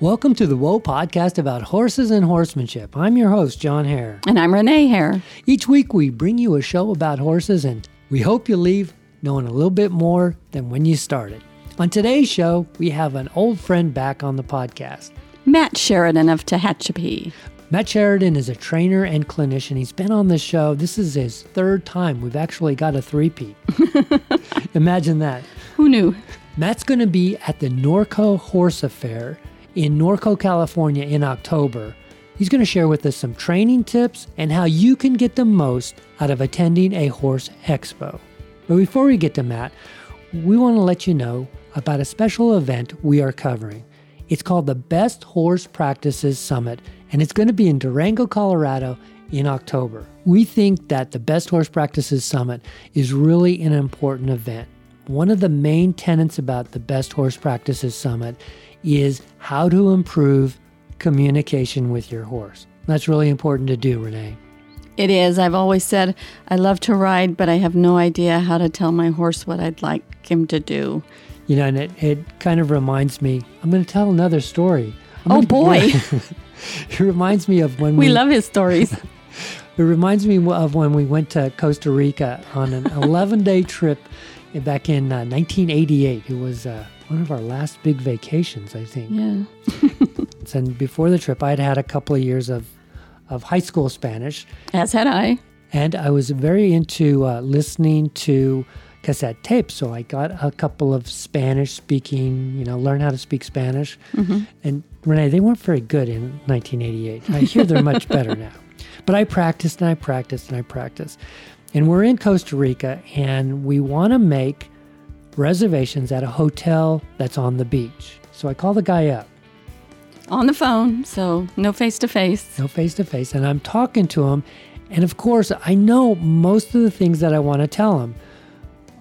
Welcome to the Whoa podcast about horses and horsemanship. I'm your host, John Hare. And I'm Renee Hare. Each week we bring you a show about horses, and we hope you leave knowing a little bit more than when you started. On today's show, we have an old friend back on the podcast. Matt Sheridan of Tehachapi. Matt Sheridan is a trainer and clinician. He's been on the show. This is his third time. We've actually got a three-peat. Imagine that. Who knew? Matt's going to be at the Norco Horse Affair in Norco, California in October. He's going to share with us some training tips and how you can get the most out of attending a horse expo. But before we get to Matt, we want to let you know about a special event we are covering. It's called the Best Horse Practices Summit, and it's going to be in Durango, Colorado in October. We think that the Best Horse Practices Summit is really an important event. One of the main tenets about the Best Horse Practices Summit is how to improve communication with your horse. That's really important to do, Renee. It is. I've always said I love to ride, but I have no idea how to tell my horse what I'd like him to do. You know, and it, it kind of reminds me, I'm going to tell another story. I'm oh, gonna- boy. it reminds me of when we, we love his stories. It reminds me of when we went to Costa Rica on an 11 day trip back in uh, 1988. It was uh, one of our last big vacations, I think. yeah. And before the trip, I had had a couple of years of, of high school Spanish, As had I. and I was very into uh, listening to cassette tapes. So I got a couple of Spanish speaking, you know, learn how to speak Spanish. And Renee, they weren't very good in 1988. I hear they're much better now. But I practiced and I practiced and I practiced. And we're in Costa Rica and we want to make reservations at a hotel that's on the beach. So I call the guy up. On the phone, so no face to face. no face to face. And I'm talking to him. And of course, I know most of the things that I want to tell him.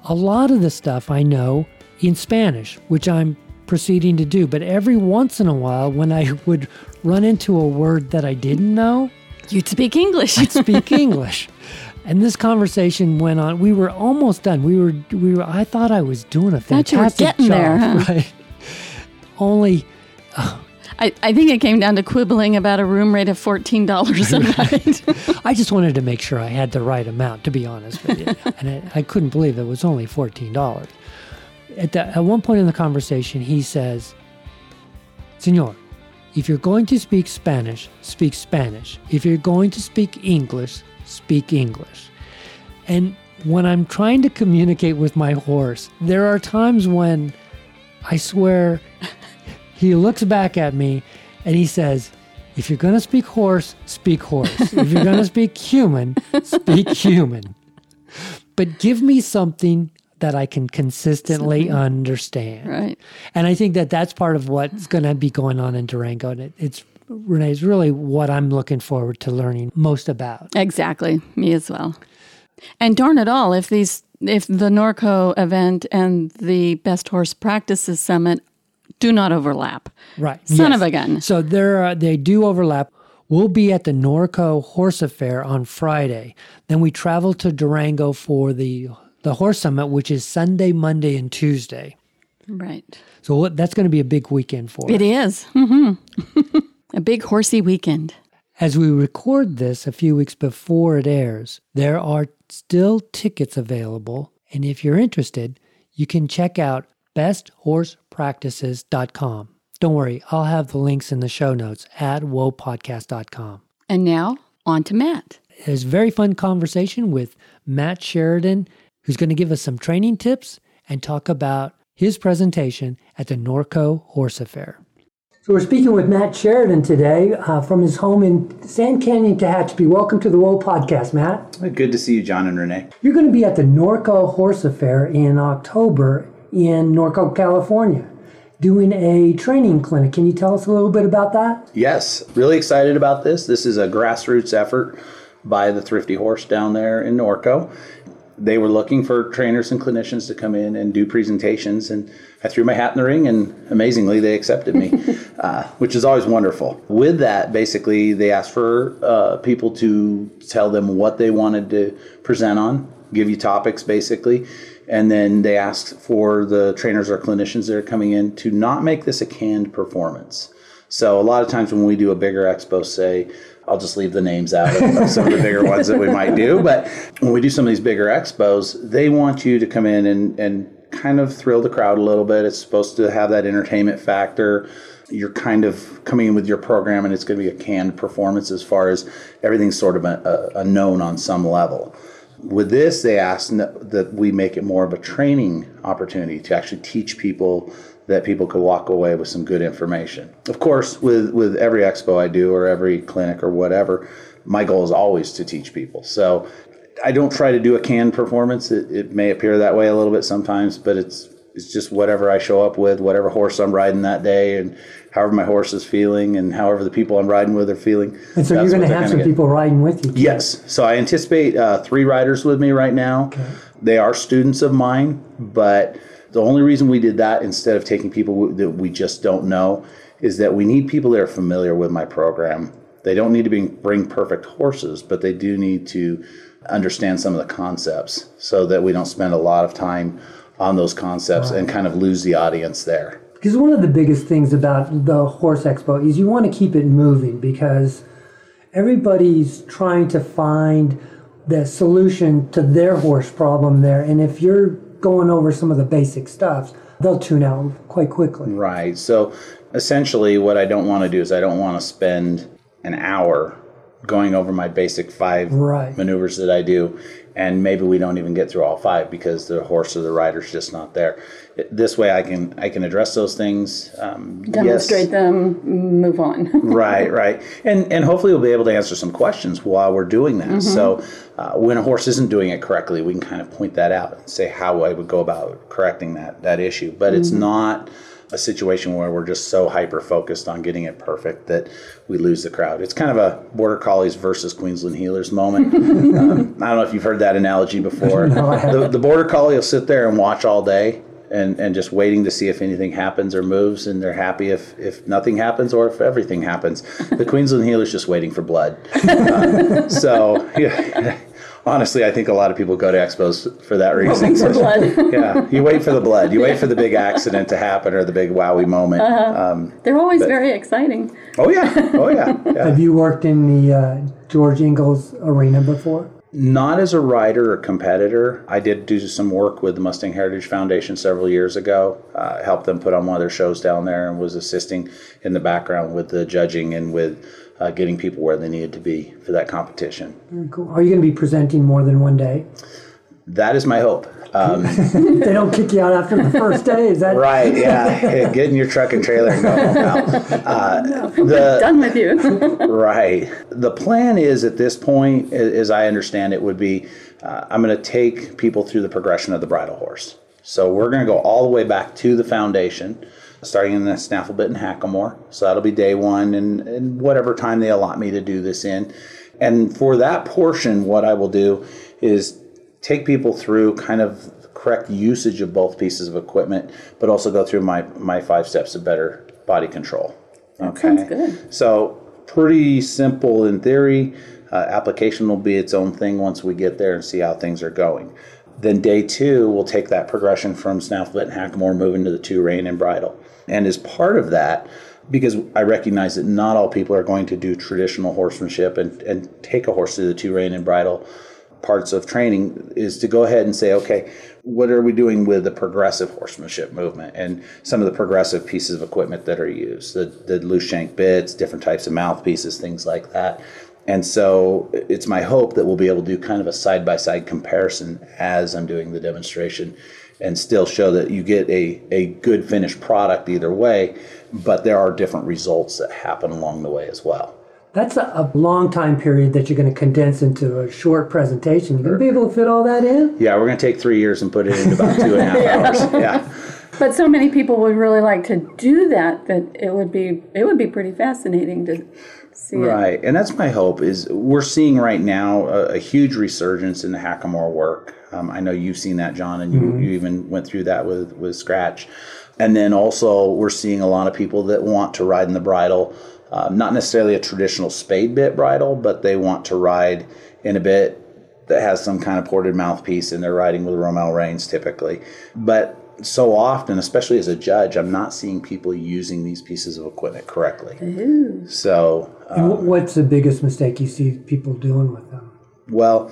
A lot of the stuff I know in Spanish, which I'm proceeding to do. But every once in a while, when I would run into a word that I didn't know, You'd speak English. I'd speak English. And this conversation went on. We were almost done. We were, we were. I thought I was doing a Thought you were fantastic getting job, there, huh? right? Only I, I think it came down to quibbling about a room rate of $14 a night. I just wanted to make sure I had the right amount, to be honest with you. and I, I couldn't believe it was only $14. At, the, at one point in the conversation, he says, Senor, if you're going to speak Spanish, speak Spanish. If you're going to speak English, speak English. And when I'm trying to communicate with my horse, there are times when I swear he looks back at me and he says, if you're going to speak horse, speak horse. If you're going to speak human, speak human. But give me something that I can consistently understand. right. And I think that that's part of what's going to be going on in Durango. And it, it's, Renee, is really what I'm looking forward to learning most about. Exactly. Me as well. And darn it all, if these if the Norco event and the Best Horse Practices Summit do not overlap. Right. Son yes. of a gun. So there are, they do overlap. We'll be at the Norco Horse Affair on Friday. Then we travel to Durango for the the Horse Summit, which is Sunday, Monday, and Tuesday. Right. So what, that's going to be a big weekend for us. It is. hmm a big horsey weekend. As we record this a few weeks before it airs, there are still tickets available. And if you're interested, you can check out besthorsepractices.com. Don't worry, I'll have the links in the show notes at whoapodcast.com. And now on to Matt. It was a very fun conversation with Matt Sheridan, who's going to give us some training tips and talk about his presentation at the Norco Horse Affair. So we're speaking with Matt Sheridan today uh, from his home in Sand Canyon, Tehachapi. Welcome to the Whoa Podcast, Matt. Good to see you, John and Renee. You're going to be at the Norco Horse Affair in October in Norco, California, doing a training clinic. Can you tell us a little bit about that? Yes, really excited about this. This is a grassroots effort by the Thrifty Horse down there in Norco. They were looking for trainers and clinicians to come in and do presentations, and I threw my hat in the ring, and amazingly, they accepted me, uh, which is always wonderful. With that, basically, they asked for uh, people to tell them what they wanted to present on, give you topics, basically, and then they asked for the trainers or clinicians that are coming in to not make this a canned performance. So a lot of times when we do a bigger expo, say, I'll just leave the names out of, of some of the bigger ones that we might do. But when we do some of these bigger expos, they want you to come in and, and kind of thrill the crowd a little bit. It's supposed to have that entertainment factor. You're kind of coming in with your program, and it's going to be a canned performance as far as everything's sort of a, a known on some level. With this, they asked that we make it more of a training opportunity to actually teach people that people could walk away with some good information. Of course, with, with every expo I do or every clinic or whatever, my goal is always to teach people. So I don't try to do a canned performance. It, it may appear that way a little bit sometimes, but it's it's just whatever I show up with, whatever horse I'm riding that day, and however my horse is feeling, and however the people I'm riding with are feeling. And so you're going to have some get. people riding with you. Too. Yes. So I anticipate uh, three riders with me right now. Okay. They are students of mine, but the only reason we did that instead of taking people that we just don't know is that we need people that are familiar with my program. They don't need to be, bring perfect horses, but they do need to understand some of the concepts so that we don't spend a lot of time on those concepts and kind of lose the audience there. Because one of the biggest things about the horse expo is you want to keep it moving because everybody's trying to find the solution to their horse problem there. And if you're going over some of the basic stuff, they'll tune out quite quickly. Right. So essentially, what I don't want to do is I don't want to spend an hour going over my basic five right. maneuvers that I do, and maybe we don't even get through all five because the horse or the rider's just not there. This way, I can I can address those things, um, demonstrate yes. them, move on. right, right, and and hopefully we'll be able to answer some questions while we're doing that. Mm-hmm. So uh, when a horse isn't doing it correctly, we can kind of point that out and say how I would go about correcting that that issue. But mm-hmm. it's not a situation where we're just so hyper focused on getting it perfect that we lose the crowd. It's kind of a border collies versus Queensland heelers moment. um, I don't know if you've heard that analogy before. no, the, the border collie will sit there and watch all day and, and just waiting to see if anything happens or moves, and they're happy if, if nothing happens or if everything happens. The Queensland Heeler's just waiting for blood. Uh, so, yeah honestly, I think a lot of people go to expos for that reason. for blood. yeah, you wait for the blood. You wait for the big accident to happen or the big wowie moment. Uh-huh. Um, They're always but, very exciting. Oh yeah, oh yeah. yeah. Have you worked in the uh, George Ingalls arena before? Not as a rider or competitor. I did do some work with the Mustang Heritage Foundation several years ago. Uh, helped them put on one of their shows down there and was assisting in the background with the judging and with uh, getting people where they needed to be for that competition. Very cool. Are you going to be presenting more than one day? That is my hope. Um, they don't kick you out after the first day, is that right? Yeah, get in your truck and trailer and go home now. Uh, the, Done with you. right. The plan is at this point, as I understand it, would be uh, I'm going to take people through the progression of the bridle horse. So we're going to go all the way back to the foundation starting in the snaffle bit in Hackamore. So that'll be day one and, and whatever time they allot me to do this in. And for that portion, what I will do is take people through kind of correct usage of both pieces of equipment, but also go through my, my five steps of better body control. Okay. So pretty simple in theory. Uh, application will be its own thing once we get there and see how things are going. Then day two, we'll take that progression from snaffle bit and hackamore, moving to the two rein and bridle. And as part of that, because I recognize that not all people are going to do traditional horsemanship and, and take a horse through the two rein and bridle parts of training is to go ahead and say, okay, what are we doing with the progressive horsemanship movement and some of the progressive pieces of equipment that are used, the, the loose shank bits, different types of mouthpieces, things like that. And so it's my hope that we'll be able to do kind of a side by side comparison as I'm doing the demonstration and still show that you get a, a good finished product either way, but there are different results that happen along the way as well. That's a, a long time period that you're going to condense into a short presentation. You're going to be able to fit all that in? Yeah, we're going to take three years and put it into about two and a half hours. Yeah. But so many people would really like to do that that it would be it would be pretty fascinating to see right it. and that's my hope is we're seeing right now a, a huge resurgence in the hackamore work um, i know you've seen that john and you, mm-hmm. you even went through that with with scratch and then also we're seeing a lot of people that want to ride in the bridle uh, not necessarily a traditional spade bit bridle but they want to ride in a bit that has some kind of ported mouthpiece and they're riding with romal reins typically but so often, especially as a judge, I'm not seeing people using these pieces of equipment correctly. So, And um, what's the biggest mistake you see people doing with them? well,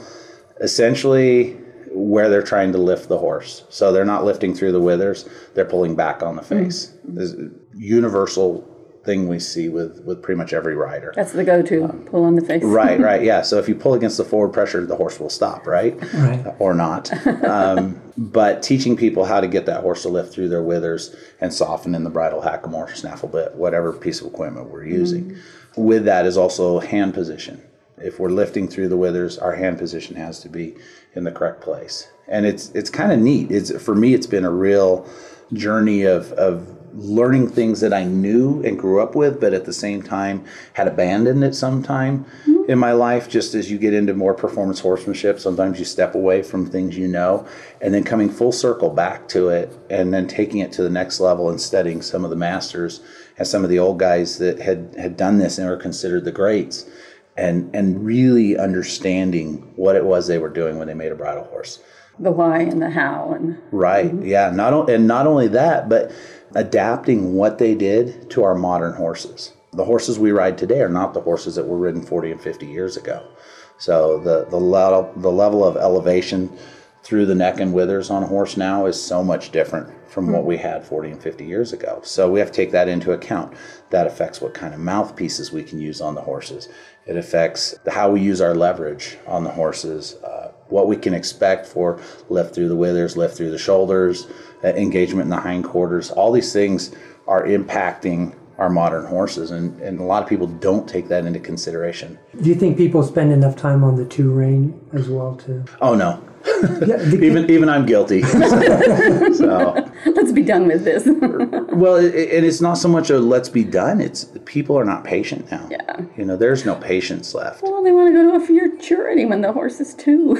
essentially where they're trying to lift the horse. So they're not lifting through the withers, they're pulling back on the face. Mm-hmm. This is a universal thing we see with, with pretty much every rider. That's the go-to. Um, pull on the face. Right, right, yeah. So if you pull against the forward pressure, the horse will stop, right? Right. Uh, or not. Um, but teaching people how to get that horse to lift through their withers and soften in the bridle, hackamore, snaffle bit, whatever piece of equipment we're using. Mm-hmm. With that is also hand position. If we're lifting through the withers, our hand position has to be in the correct place. And it's it's kind of neat. It's for me it's been a real journey of of learning things that I knew and grew up with, but at the same time had abandoned at some time mm-hmm. in my life. Just as you get into more performance horsemanship, sometimes you step away from things you know, and then coming full circle back to it, and then taking it to the next level and studying some of the masters and some of the old guys that had had done this and were considered the greats. And, and really understanding what it was they were doing when they made a bridle horse. The why and the how and Right. Mm-hmm. Yeah. Not o- and not only that, but adapting what they did to our modern horses. The horses we ride today are not the horses that were ridden 40 and 50 years ago. So the the level the level of elevation through the neck and withers on a horse now is so much different from what we had 40 and 50 years ago. So we have to take that into account. That affects what kind of mouthpieces we can use on the horses. It affects how we use our leverage on the horses, uh, what we can expect for lift through the withers, lift through the shoulders, uh, engagement in the hindquarters. All these things are impacting our modern horses, and, and a lot of people don't take that into consideration. Do you think people spend enough time on the two rein as well too? Oh no, Yeah, the- even even I'm guilty. so, be done with this. well, it, it- and it's not so much a let's be done. It's people are not patient now. Yeah. you know, there's no patience left, well, they want to go to a futurity when the horse is two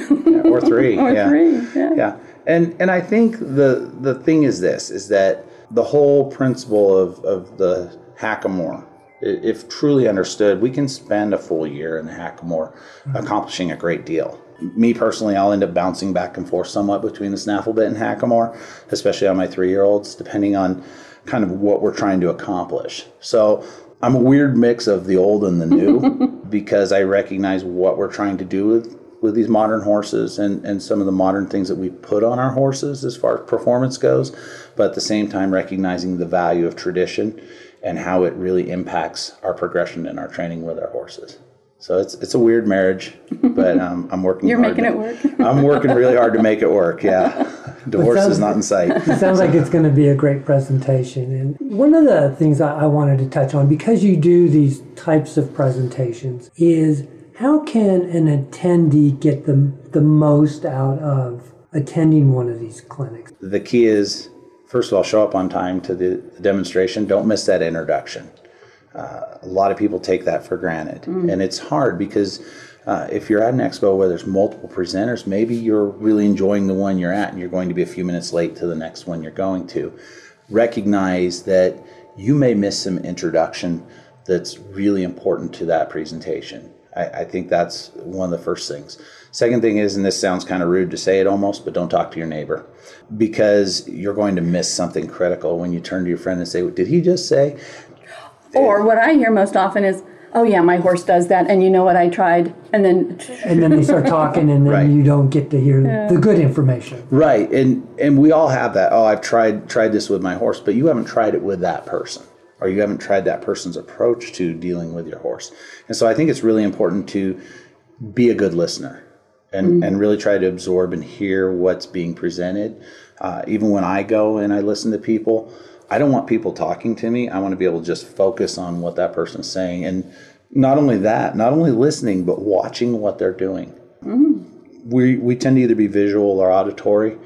or three, or yeah. three. Yeah. yeah and and i think the the thing is this is that the whole principle of of the hackamore if truly understood we can spend a full year in the hackamore mm-hmm. accomplishing a great deal me personally i'll end up bouncing back and forth somewhat between the snaffle bit and hackamore especially on my three year olds depending on kind of what we're trying to accomplish so i'm a weird mix of the old and the new because i recognize what we're trying to do with with these modern horses and, and some of the modern things that we put on our horses as far as performance goes, but at the same time recognizing the value of tradition and how it really impacts our progression and our training with our horses. So it's it's a weird marriage, but um, I'm working. You're making to- it work. I'm working really hard to make it work. Yeah, divorce sounds- is not in sight. It sounds like it's going to be a great presentation. And one of the things I, I wanted to touch on, because you do these types of presentations, is how can an attendee get the, the most out of attending one of these clinics? The key is, first of all, show up on time to the, the demonstration. Don't miss that introduction. Uh, a lot of people take that for granted, and it's hard because uh, if you're at an expo where there's multiple presenters, maybe you're really enjoying the one you're at, and you're going to be a few minutes late to the next one you're going to. Recognize that you may miss some introduction that's really important to that presentation. I, I think that's one of the first things. Second thing is, and this sounds kind of rude to say it almost, but don't talk to your neighbor because you're going to miss something critical when you turn to your friend and say, Did he just say? Or what I hear most often is, "Oh yeah, my horse does that," and you know what I tried, and then And then they start talking, and then Right. you don't get to hear the good information. Right, and and we all have that. Oh, I've tried tried this with my horse, but you haven't tried it with that person, or you haven't tried that person's approach to dealing with your horse. And so I think it's really important to be a good listener and and really try to absorb and hear what's being presented. Uh, even when I go and I listen to people, I don't want people talking to me. I want to be able to just focus on what that person's saying, and not only that, not only listening, but watching what they're doing we we tend to either be visual or auditory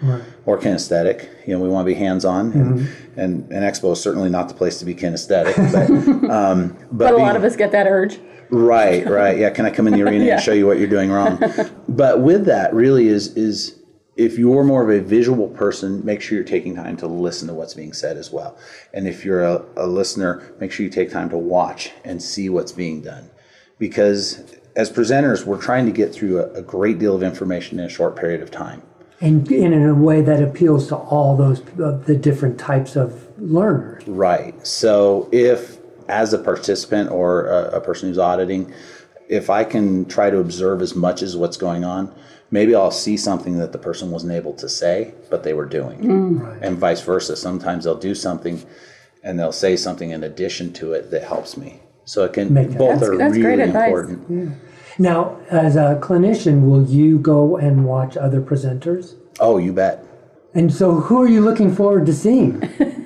or kinesthetic. You know, we want to be hands on, and, and and expo is certainly not the place to be kinesthetic. But um, but, but a lot of us get that urge. right, right, yeah. Can I come in the arena Yeah. and show you what you're doing wrong? but with that, really is is if you're more of a visual person, make sure you're taking time to listen to what's being said as well. And if you're a, a listener, make sure you take time to watch and see what's being done, because as presenters, we're trying to get through a, a great deal of information in a short period of time. and, and in a way that appeals to all those uh, the different types of learners. Right. So if, as a participant or a, a person who's auditing, if I can try to observe as much as what's going on, maybe I'll see something that the person wasn't able to say, but they were doing. Mm. Right. And vice versa. Sometimes they'll do something and they'll say something in addition to it that helps me. So it can Make- both That's- are that's really advice. important. Now, as a clinician, will you go and watch other presenters? Oh, you bet. And so, who are you looking forward to seeing?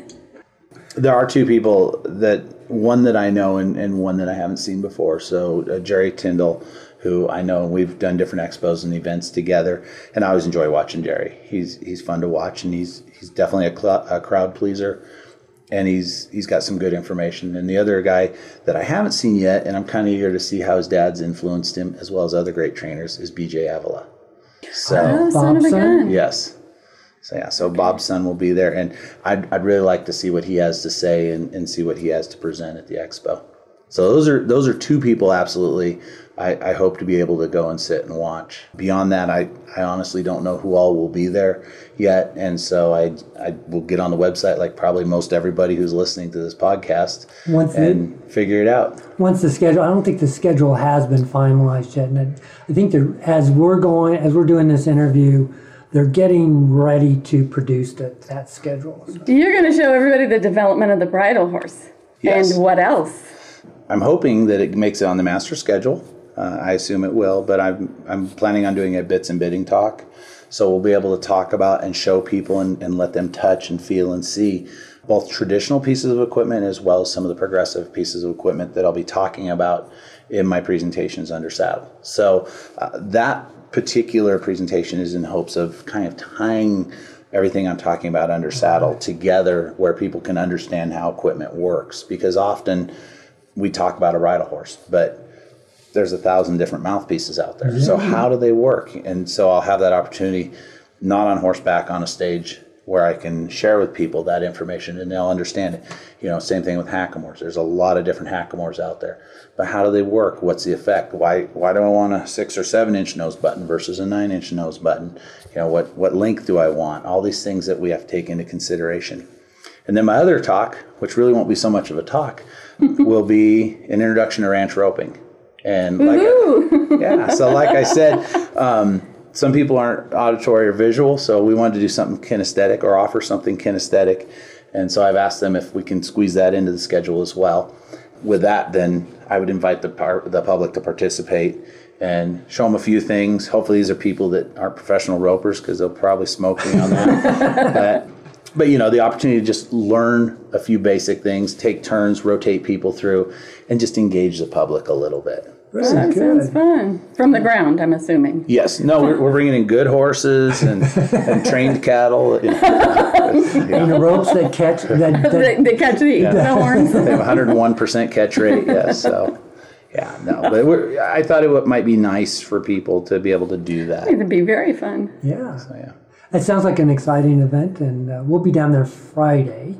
There are two people that one that I know and, and one that I haven't seen before. So uh, Jerry Tindell, who I know and we've done different expos and events together, and I always enjoy watching Jerry. He's he's fun to watch and he's he's definitely a, cl- a crowd pleaser, and he's he's got some good information. And the other guy that I haven't seen yet, and I'm kind of eager to see how his dad's influenced him as well as other great trainers, is BJ Avila. So. Oh, son of a gun. Yes. So yeah, so Bob's son will be there, and I'd, I'd really like to see what he has to say and, and see what he has to present at the expo. So those are those are two people absolutely. I, I hope to be able to go and sit and watch. Beyond that, I, I honestly don't know who all will be there yet, and so I I will get on the website like probably most everybody who's listening to this podcast Once and figure it out. Once the schedule, I don't think the schedule has been finalized yet, and I, I think they're as we're going, as we're doing this interview, they're getting ready to produce that that schedule. You're going to show everybody the development of the bridle horse. Yes. And what else? I'm hoping that it makes it on the master schedule. Uh, I assume it will, but I'm I'm planning on doing a bits and bidding talk, so we'll be able to talk about and show people and, and let them touch and feel and see both traditional pieces of equipment as well as some of the progressive pieces of equipment that I'll be talking about in my presentations under saddle. So uh, that particular presentation is in hopes of kind of tying everything I'm talking about under saddle together where people can understand how equipment works because often we talk about a bridle horse, but there's a thousand different mouthpieces out there. So how do they work? And so I'll have that opportunity, not on horseback, on a stage where I can share with people that information and they'll understand it. You know, same thing with hackamores. There's a lot of different hackamores out there, but how do they work? What's the effect? Why why do I want a six or seven inch nose button versus a nine inch nose button? You know, what what length do I want? All these things that we have to take into consideration. And then my other talk, which really won't be so much of a talk, will be an introduction to ranch roping. And like, yeah, so like I said, um, some people aren't auditory or visual, so we wanted to do something kinesthetic or offer something kinesthetic. And so I've asked them if we can squeeze that into the schedule as well. With that, then I would invite the par- the public to participate and show them a few things. Hopefully, these are people that aren't professional ropers because they'll probably smoke me on that. but, but you know, the opportunity to just learn a few basic things, take turns, rotate people through, and just engage the public a little bit. Very That sounds good. fun. From the ground, I'm assuming. Yes, no, we're, we're bringing in good horses and, and trained cattle. And the ropes that catch that, They, that they catch the, the horns. They have 101% catch rate. Yes, so yeah, no, but we're, I thought it would- might be nice for people to be able to do that. It'd be very fun. yeah. So, yeah. It sounds like an exciting event, and uh, we'll be down there Friday.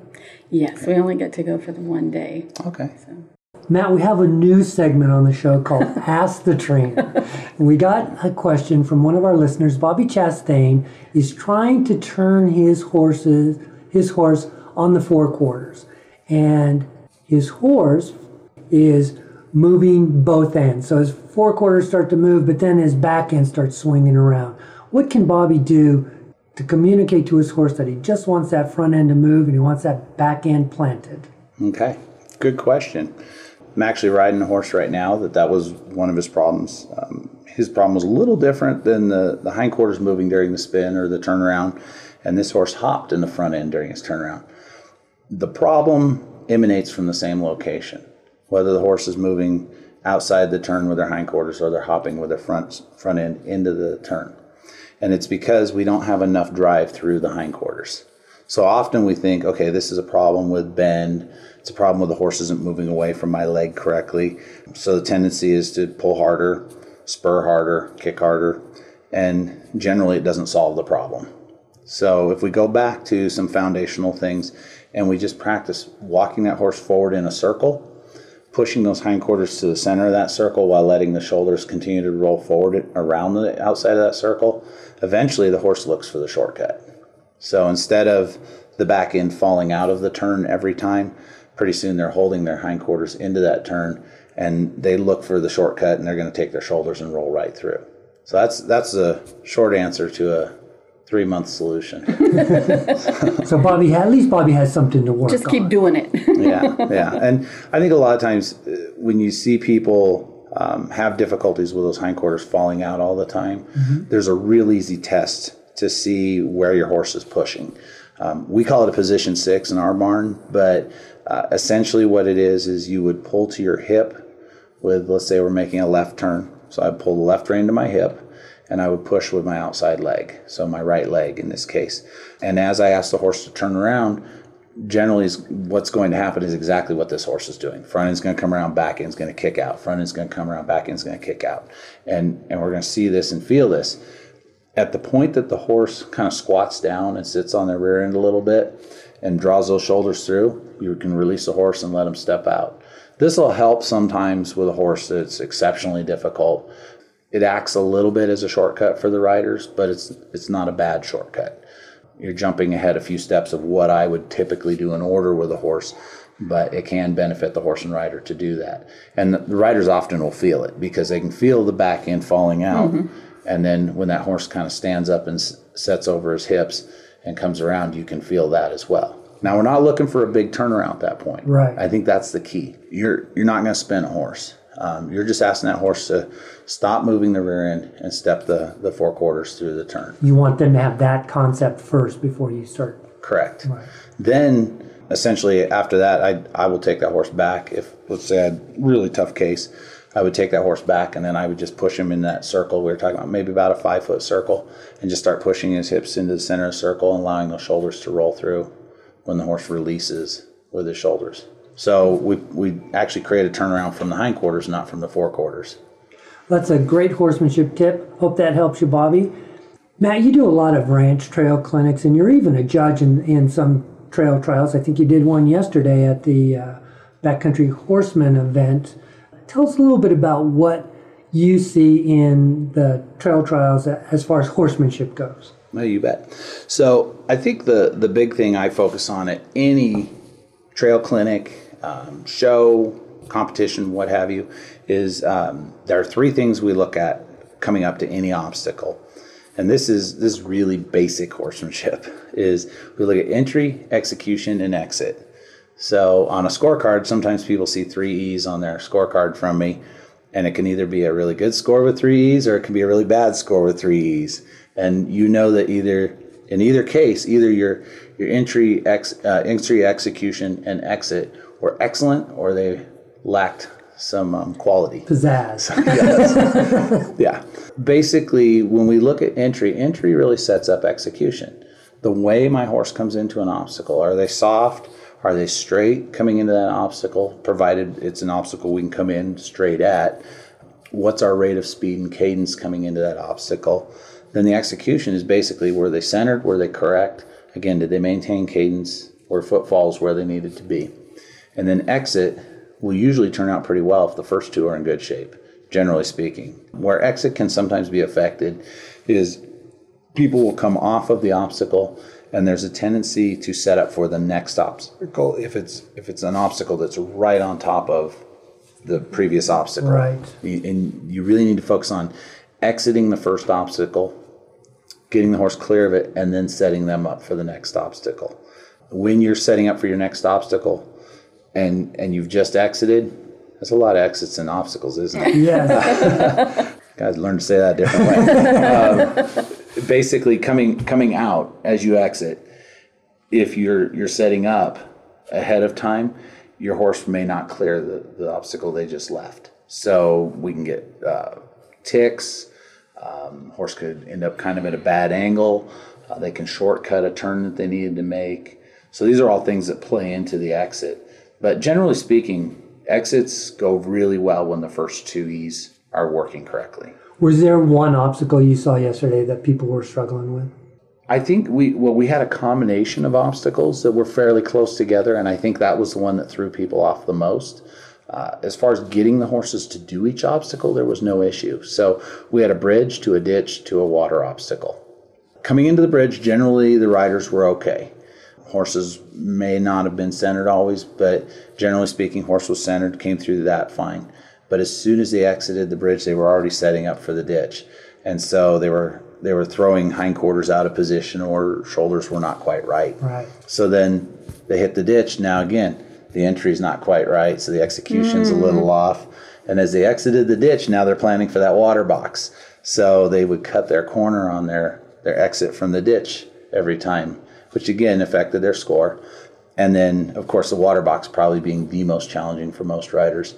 Yes, we only get to go for the one day. Okay. Matt, we have a new segment on the show called Ask the Trainer. We got a question from one of our listeners. Bobby Chastain is trying to turn his horses, his horse on the forequarters, and his horse is moving both ends. So his forequarters start to move, but then his back end starts swinging around. What can Bobby do to communicate to his horse that he just wants that front end to move and he wants that back end planted? Okay. Good question. I'm actually riding a horse right now that that was one of his problems. Um, his problem was a little different than the, the hindquarters moving during the spin or the turnaround, and this horse hopped in the front end during his turnaround. The problem emanates from the same location, whether the horse is moving outside the turn with their hindquarters or they're hopping with their front front end into the turn. And it's because we don't have enough drive through the hindquarters. So often we think, okay, this is a problem with bend. It's a problem with the horse isn't moving away from my leg correctly. So the tendency is to pull harder, spur harder, kick harder, and generally it doesn't solve the problem. So if we go back to some foundational things and we just practice walking that horse forward in a circle, pushing those hindquarters to the center of that circle while letting the shoulders continue to roll forward around the outside of that circle, eventually the horse looks for the shortcut. So instead of the back end falling out of the turn every time, pretty soon they're holding their hindquarters into that turn and they look for the shortcut and they're going to take their shoulders and roll right through. So that's that's a short answer to a three month solution. so Bobby, at least Bobby has something to work. On. Just keep on. doing it. yeah, yeah, and I think a lot of times uh, when you see people um, have difficulties with those hindquarters falling out all the time, mm-hmm. there's a real easy test to see where your horse is pushing. Um, we call it a position six in our barn, but uh, essentially what it is is you would pull to your hip with, let's say we're making a left turn. So I pull the left rein to my hip and I would push with my outside leg, so my right leg in this case. And as I ask the horse to turn around, generally is what's going to happen is exactly what this horse is doing. Front end's going to come around, back end's going to kick out. Front end's going to come around, back end's going to kick out. And and we're going to see this and feel this. At the point that the horse kind of squats down and sits on their rear end a little bit and draws those shoulders through, you can release the horse and let him step out. This will help sometimes with a horse that's exceptionally difficult it acts a little bit as a shortcut for the riders, but it's it's not a bad shortcut. You're jumping ahead a few steps of what I would typically do in order with a horse, but it can benefit the horse and rider to do that. And the riders often will feel it because they can feel the back end falling out. Mm-hmm. And then when that horse kind of stands up and s- sets over his hips and comes around, you can feel that as well. Now we're not looking for a big turnaround at that point. Right. I think that's the key. You're you're not going to spin a horse. Um, you're just asking that horse to stop moving the rear end and step the, the forequarters through the turn. You want them to have that concept first before you start. Correct. Right. Then, essentially, after that, I, I will take that horse back. If, let's say, I had a really tough case, I would take that horse back and then I would just push him in that circle. We were talking about maybe about a five foot circle and just start pushing his hips into the center of the circle and allowing those shoulders to roll through when the horse releases with his shoulders. So we, we actually create a turnaround from the hindquarters, not from the forequarters. That's a great horsemanship tip. Hope that helps you, Bobby. Matt, you do a lot of ranch trail clinics, and you're even a judge in, in some trail trials. I think you did one yesterday at the uh, Backcountry Horseman event. Tell us a little bit about what you see in the trail trials as far as horsemanship goes. No, you bet. So I think the the big thing I focus on at any trail clinic, um, show, competition, what have you, is um, there are three things we look at coming up to any obstacle. And this is this is really basic horsemanship. Is we look at entry, execution, and exit. So on a scorecard, sometimes people see three E's on their scorecard from me, and it can either be a really good score with three E's or it can be a really bad score with three E's. And you know that either in either case, either your your entry, ex, uh, entry execution, and exit were excellent, or they lacked some um, quality. Pizzazz. yeah. Basically, when we look at entry, entry really sets up execution. The way my horse comes into an obstacle, are they soft? Are they straight coming into that obstacle? Provided it's an obstacle we can come in straight at. What's our rate of speed and cadence coming into that obstacle? Then the execution is basically were they centered? Were they correct? Again, did they maintain cadence? Were footfalls where they needed to be? And then exit will usually turn out pretty well if the first two are in good shape, generally speaking. Where exit can sometimes be affected is people will come off of the obstacle and there's a tendency to set up for the next obstacle if it's if it's an obstacle that's right on top of the previous obstacle. Right. And you really need to focus on exiting the first obstacle, getting the horse clear of it, and then setting them up for the next obstacle. When you're setting up for your next obstacle, and and you've just exited, that's a lot of exits and obstacles, isn't it? Yeah. Guys, learn to say that a different way. um, basically, coming coming out as you exit, if you're you're setting up ahead of time, your horse may not clear the, the obstacle they just left. So we can get uh, ticks. Um, horse could end up kind of at a bad angle. Uh, they can shortcut a turn that they needed to make. So these are all things that play into the exit. But generally speaking, exits go really well when the first two E's are working correctly. Was there one obstacle you saw yesterday that people were struggling with? I think we well we had a combination of obstacles that were fairly close together, and I think that was the one that threw people off the most. Uh, as far as getting the horses to do each obstacle, there was no issue. So we had a bridge to a ditch to a water obstacle. Coming into the bridge, generally the riders were okay. Horses may not have been centered always, but generally speaking, horse was centered, came through that fine. But as soon as they exited the bridge, they were already setting up for the ditch, and so they were they were throwing hindquarters out of position or shoulders were not quite right. Right. So then they hit the ditch. Now again, the entry is not quite right, so the execution's a mm. little off. And as they exited the ditch, now they're planning for that water box. So they would cut their corner on their their exit from the ditch every time, which again affected their score. And then, of course, the water box probably being the most challenging for most riders.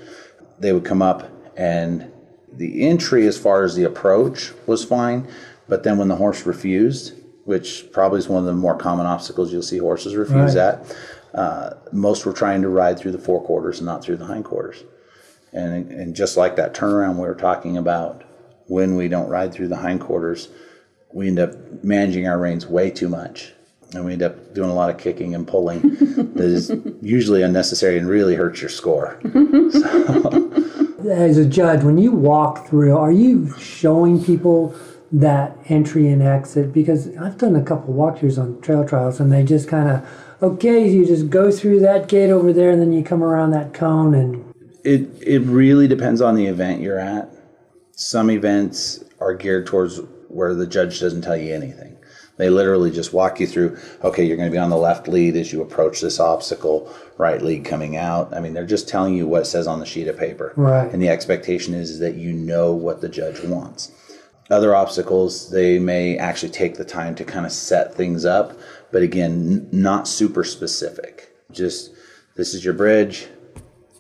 They would come up, and the entry, as far as the approach, was fine. But then when the horse refused, which probably is one of the more common obstacles you'll see horses refuse Right. at, uh, most were trying to ride through the forequarters and not through the hindquarters. And, and just like that turnaround we were talking about, when we don't ride through the hindquarters, we end up managing our reins way too much. And we end up doing a lot of kicking and pulling that is usually unnecessary and really hurts your score. As a judge, when you walk through, are you showing people that entry and exit? Because I've done a couple walkthroughs on trail trials, and they just kind of, okay, you just go through that gate over there, and then you come around that cone, and It, it really depends on the event you're at. Some events are geared towards where the judge doesn't tell you anything. They literally just walk you through, okay, you're going to be on the left lead as you approach this obstacle, right lead coming out. I mean, they're just telling you what it says on the sheet of paper. Right. And the expectation is, is that you know what the judge wants. Other obstacles, they may actually take the time to kind of set things up, but again, n- not super specific. Just this is your bridge.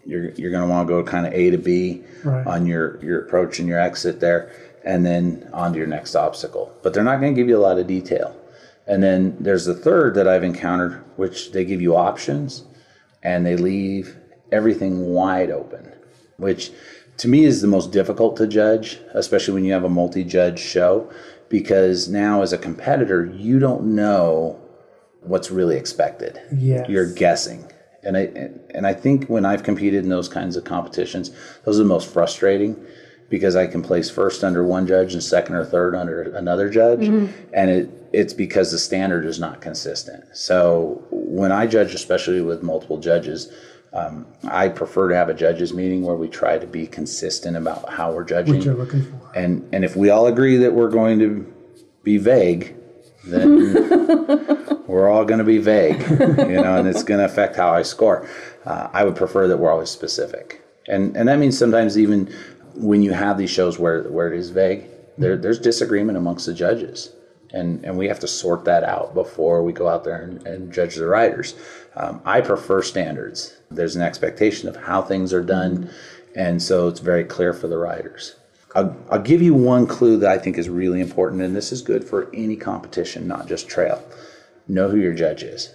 You're, you're going to want to go kind of A to B Right. on your, your approach and your exit there, and then on to your next obstacle. But they're not going to give you a lot of detail. And then there's the third that I've encountered, which they give you options and they leave everything wide open, which to me is the most difficult to judge, especially when you have a multi judge show, because now as a competitor, you don't know what's really expected. Yes. You're guessing. And I and I think when I've competed in those kinds of competitions, those are the most frustrating because I can place first under one judge and second or third under another judge, and it it's because the standard is not consistent. So when I judge, especially with multiple judges, um, I prefer to have a judges meeting where we try to be consistent about how we're judging. what you're looking for. And and if we all agree that we're going to be vague, then we're all going to be vague, you know, and it's going to affect how I score. Uh, I would prefer that we're always specific, and and that means sometimes even when you have these shows where where it is vague, there, there's disagreement amongst the judges. And, and we have to sort that out before we go out there and, and judge the riders. Um, I prefer standards. There's an expectation of how things are done, and so it's very clear for the riders. I'll, I'll give you one clue that I think is really important, and this is good for any competition, not just trail. Know who your judge is.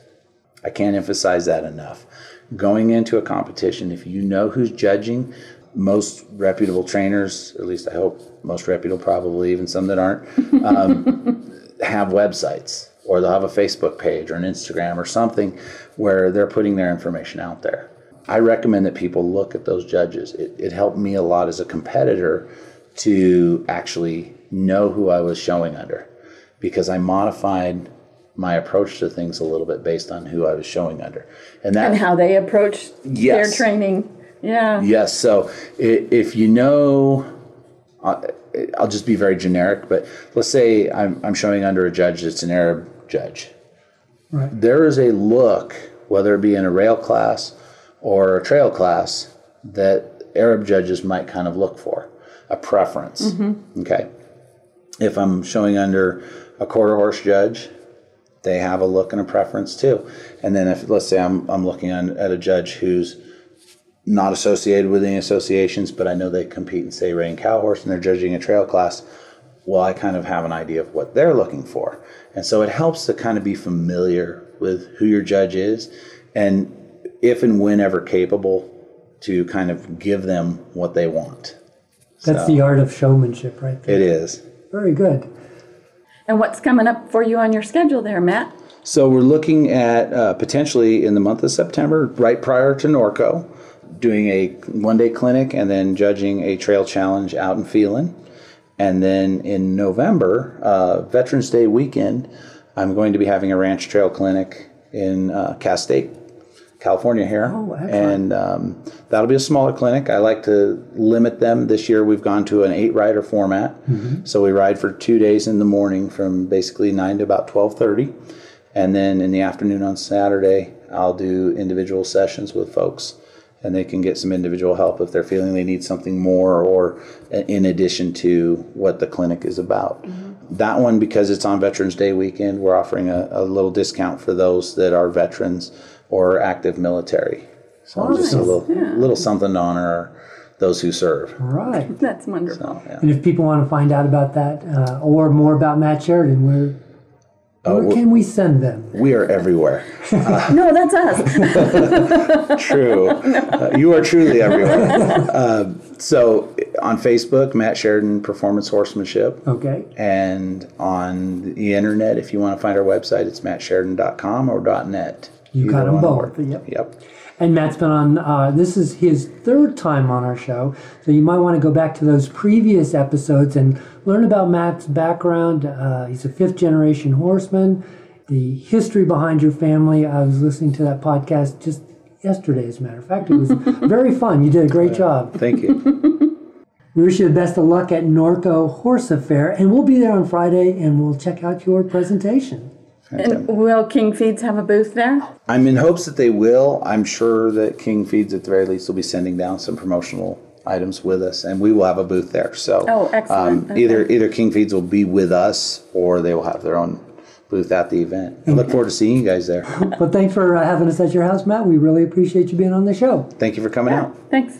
I can't emphasize that enough. Going into a competition, if you know who's judging, most reputable trainers, at least I hope most reputable, probably even some that aren't, um, have websites or they'll have a Facebook page or an Instagram or something where they're putting their information out there. I recommend that people look at those judges. It, it helped me a lot as a competitor to actually know who I was showing under because I modified my approach to things a little bit based on who I was showing under. And that and how they approach Yes. their training. Yeah. Yes. So if you know, I'll just be very generic, but let's say I'm, I'm showing under a judge that's an Arab judge. Right. There is a look, whether it be in a rail class or a trail class, that Arab judges might kind of look for a preference. Mm-hmm. Okay. If I'm showing under a quarter horse judge, they have a look and a preference too. And then if let's say I'm I'm looking on, at a judge who's not associated with any associations, but I know they compete in say Rain and cow horse and they're judging a trail class. Well, I kind of have an idea of what they're looking for, and so it helps to kind of be familiar with who your judge is, and if and whenever capable, to kind of give them what they want. That's So- the art of showmanship, right there. It is. Very good. And what's coming up for you on your schedule there, Matt? So we're looking at uh, potentially in the month of September, right prior to Norco. Doing a one day clinic and then judging a trail challenge out in Phelan. And then in November, uh, Veterans Day weekend, I'm going to be having a ranch trail clinic in uh, Castaic, California here. Oh, and um, that'll be a smaller clinic. I like to limit them. This year we've gone to an eight rider format. So we ride for two days in the morning from basically 9 to about 1230. And then in the afternoon on Saturday, I'll do individual sessions with folks. And they can get some individual help if they're feeling they need something more or in addition to what the clinic is about. That one, because it's on Veterans Day weekend, we're offering a, a little discount for those that are veterans or active military. So just a Nice. little, little something to honor those who serve. Right. That's wonderful. So, yeah. And if people want to find out about that uh, or more about Matt Sheridan, where, where can we send them? We are everywhere. No, that's us. True. Uh, you are truly everywhere. Uh, so on Facebook, Matt Sheridan Performance Horsemanship. Okay. And on the internet, if you want to find our website, it's mattsheridan.com or .net. You Either got them both. Yep. Yep. And Matt's been on, uh, this is his third time on our show. So you might want to go back to those previous episodes and learn about Matt's background. Uh, he's a fifth generation horseman, the history behind your family. I was listening to that podcast just yesterday, as a matter of fact. It was very fun. You did a great job. Thank you. We wish you the best of luck at Norco Horse Affair, and we'll be there on Friday and we'll check out your presentation. And will King Feeds have a booth there? I'm in hopes that they will. I'm sure that King Feeds, at the very least, will be sending down some promotional items with us, and we will have a booth there. So, Oh, excellent. Um, Either either King Feeds will be with us, or they will have their own booth at the event. I look forward to seeing you guys there. But thanks for uh, having us at your house, Matt. We really appreciate you being on the show. Thank you for coming out. Thanks.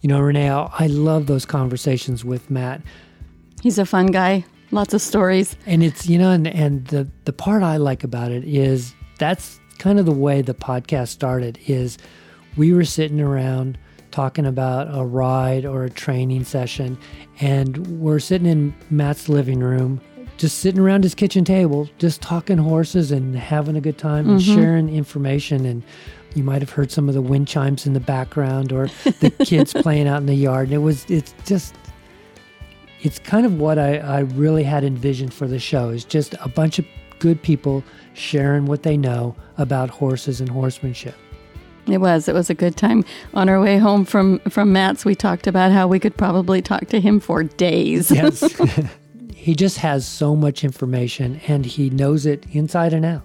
You know, Renee, I I love those conversations with Matt. He's a fun guy. Lots of stories. And it's, you know, and, and the, the part I like about it is that's kind of the way the podcast started is we were sitting around talking about a ride or a training session and we're sitting in Matt's living room just sitting around his kitchen table just talking horses and having a good time and mm-hmm. sharing information. And you might have heard some of the wind chimes in the background or the kids playing out in the yard. And it was it's just it's kind of what I, I really had envisioned for the show is just a bunch of good people sharing what they know about horses and horsemanship. It was. It was a good time. On our way home from from Matt's, we talked about how we could probably talk to him for days. Yes. he just has so much information and he knows it inside and out.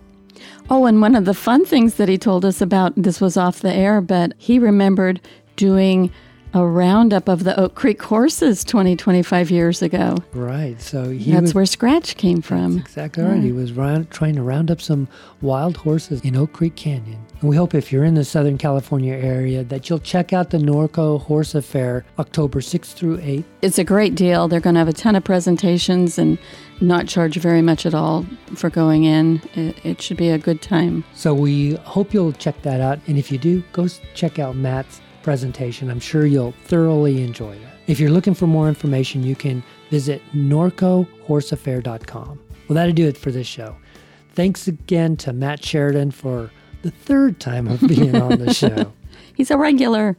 Oh, and one of the fun things that he told us about this was off the air, but he remembered doing a roundup of the Oak Creek horses 20, 25 years ago. Right. So he That's was where Scratch came from. exactly right. He was round, trying to round up some wild horses in Oak Creek Canyon. And we hope if you're in the Southern California area that you'll check out the Norco Horse Affair October 6th through 8th. It's a great deal. They're going to have a ton of presentations and not charge very much at all for going in. It, it should be a good time. So we hope you'll check that out. And if you do, go check out Matt's presentation. I'm sure you'll thoroughly enjoy that. If you're looking for more information, you can visit norcohorseaffair.com. Well, that'll do it for this show. Thanks again to Matt Sheridan for the third time of being on the show. He's a regular.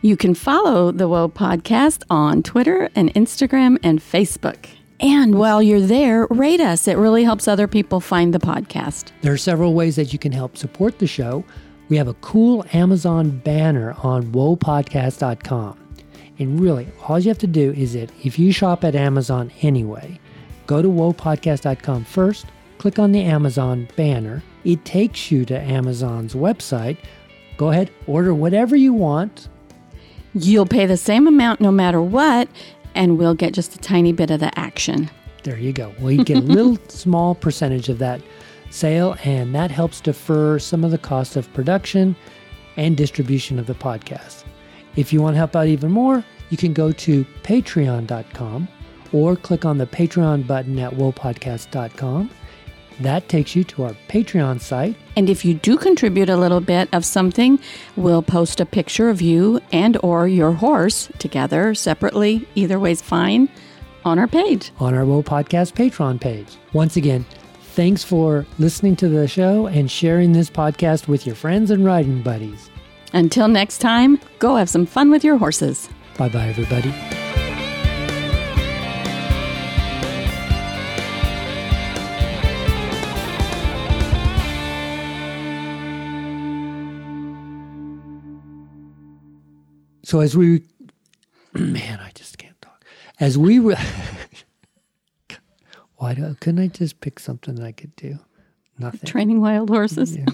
You can follow the Whoa Podcast on Twitter and Instagram and Facebook. And while you're there, rate us. It really helps other people find the podcast. There are several ways that you can help support the show. We have a cool Amazon banner on whoapodcast.com. And really, all you have to do is that if you shop at Amazon anyway, go to whoapodcast.com first, click on the Amazon banner. It takes you to Amazon's website. Go ahead, order whatever you want. You'll pay the same amount no matter what, and we'll get just a tiny bit of the action. There you go. Well, you get a little small percentage of that sale, and that helps defer some of the cost of production and distribution of the podcast. If you want to help out even more, you can go to patreon.com or click on the Patreon button at whoapodcast.com. That takes you to our Patreon site. And if you do contribute a little bit of something, we'll post a picture of you and or your horse together separately, either way's fine, on our page. on our Whoa Podcast Patreon page. Once again, thanks for listening to the show and sharing this podcast with your friends and riding buddies. Until next time, go have some fun with your horses. Bye bye, everybody. So as we, man, I just can't talk. As we were, why do, couldn't I just pick something I could do? Nothing. Training wild horses. Yeah.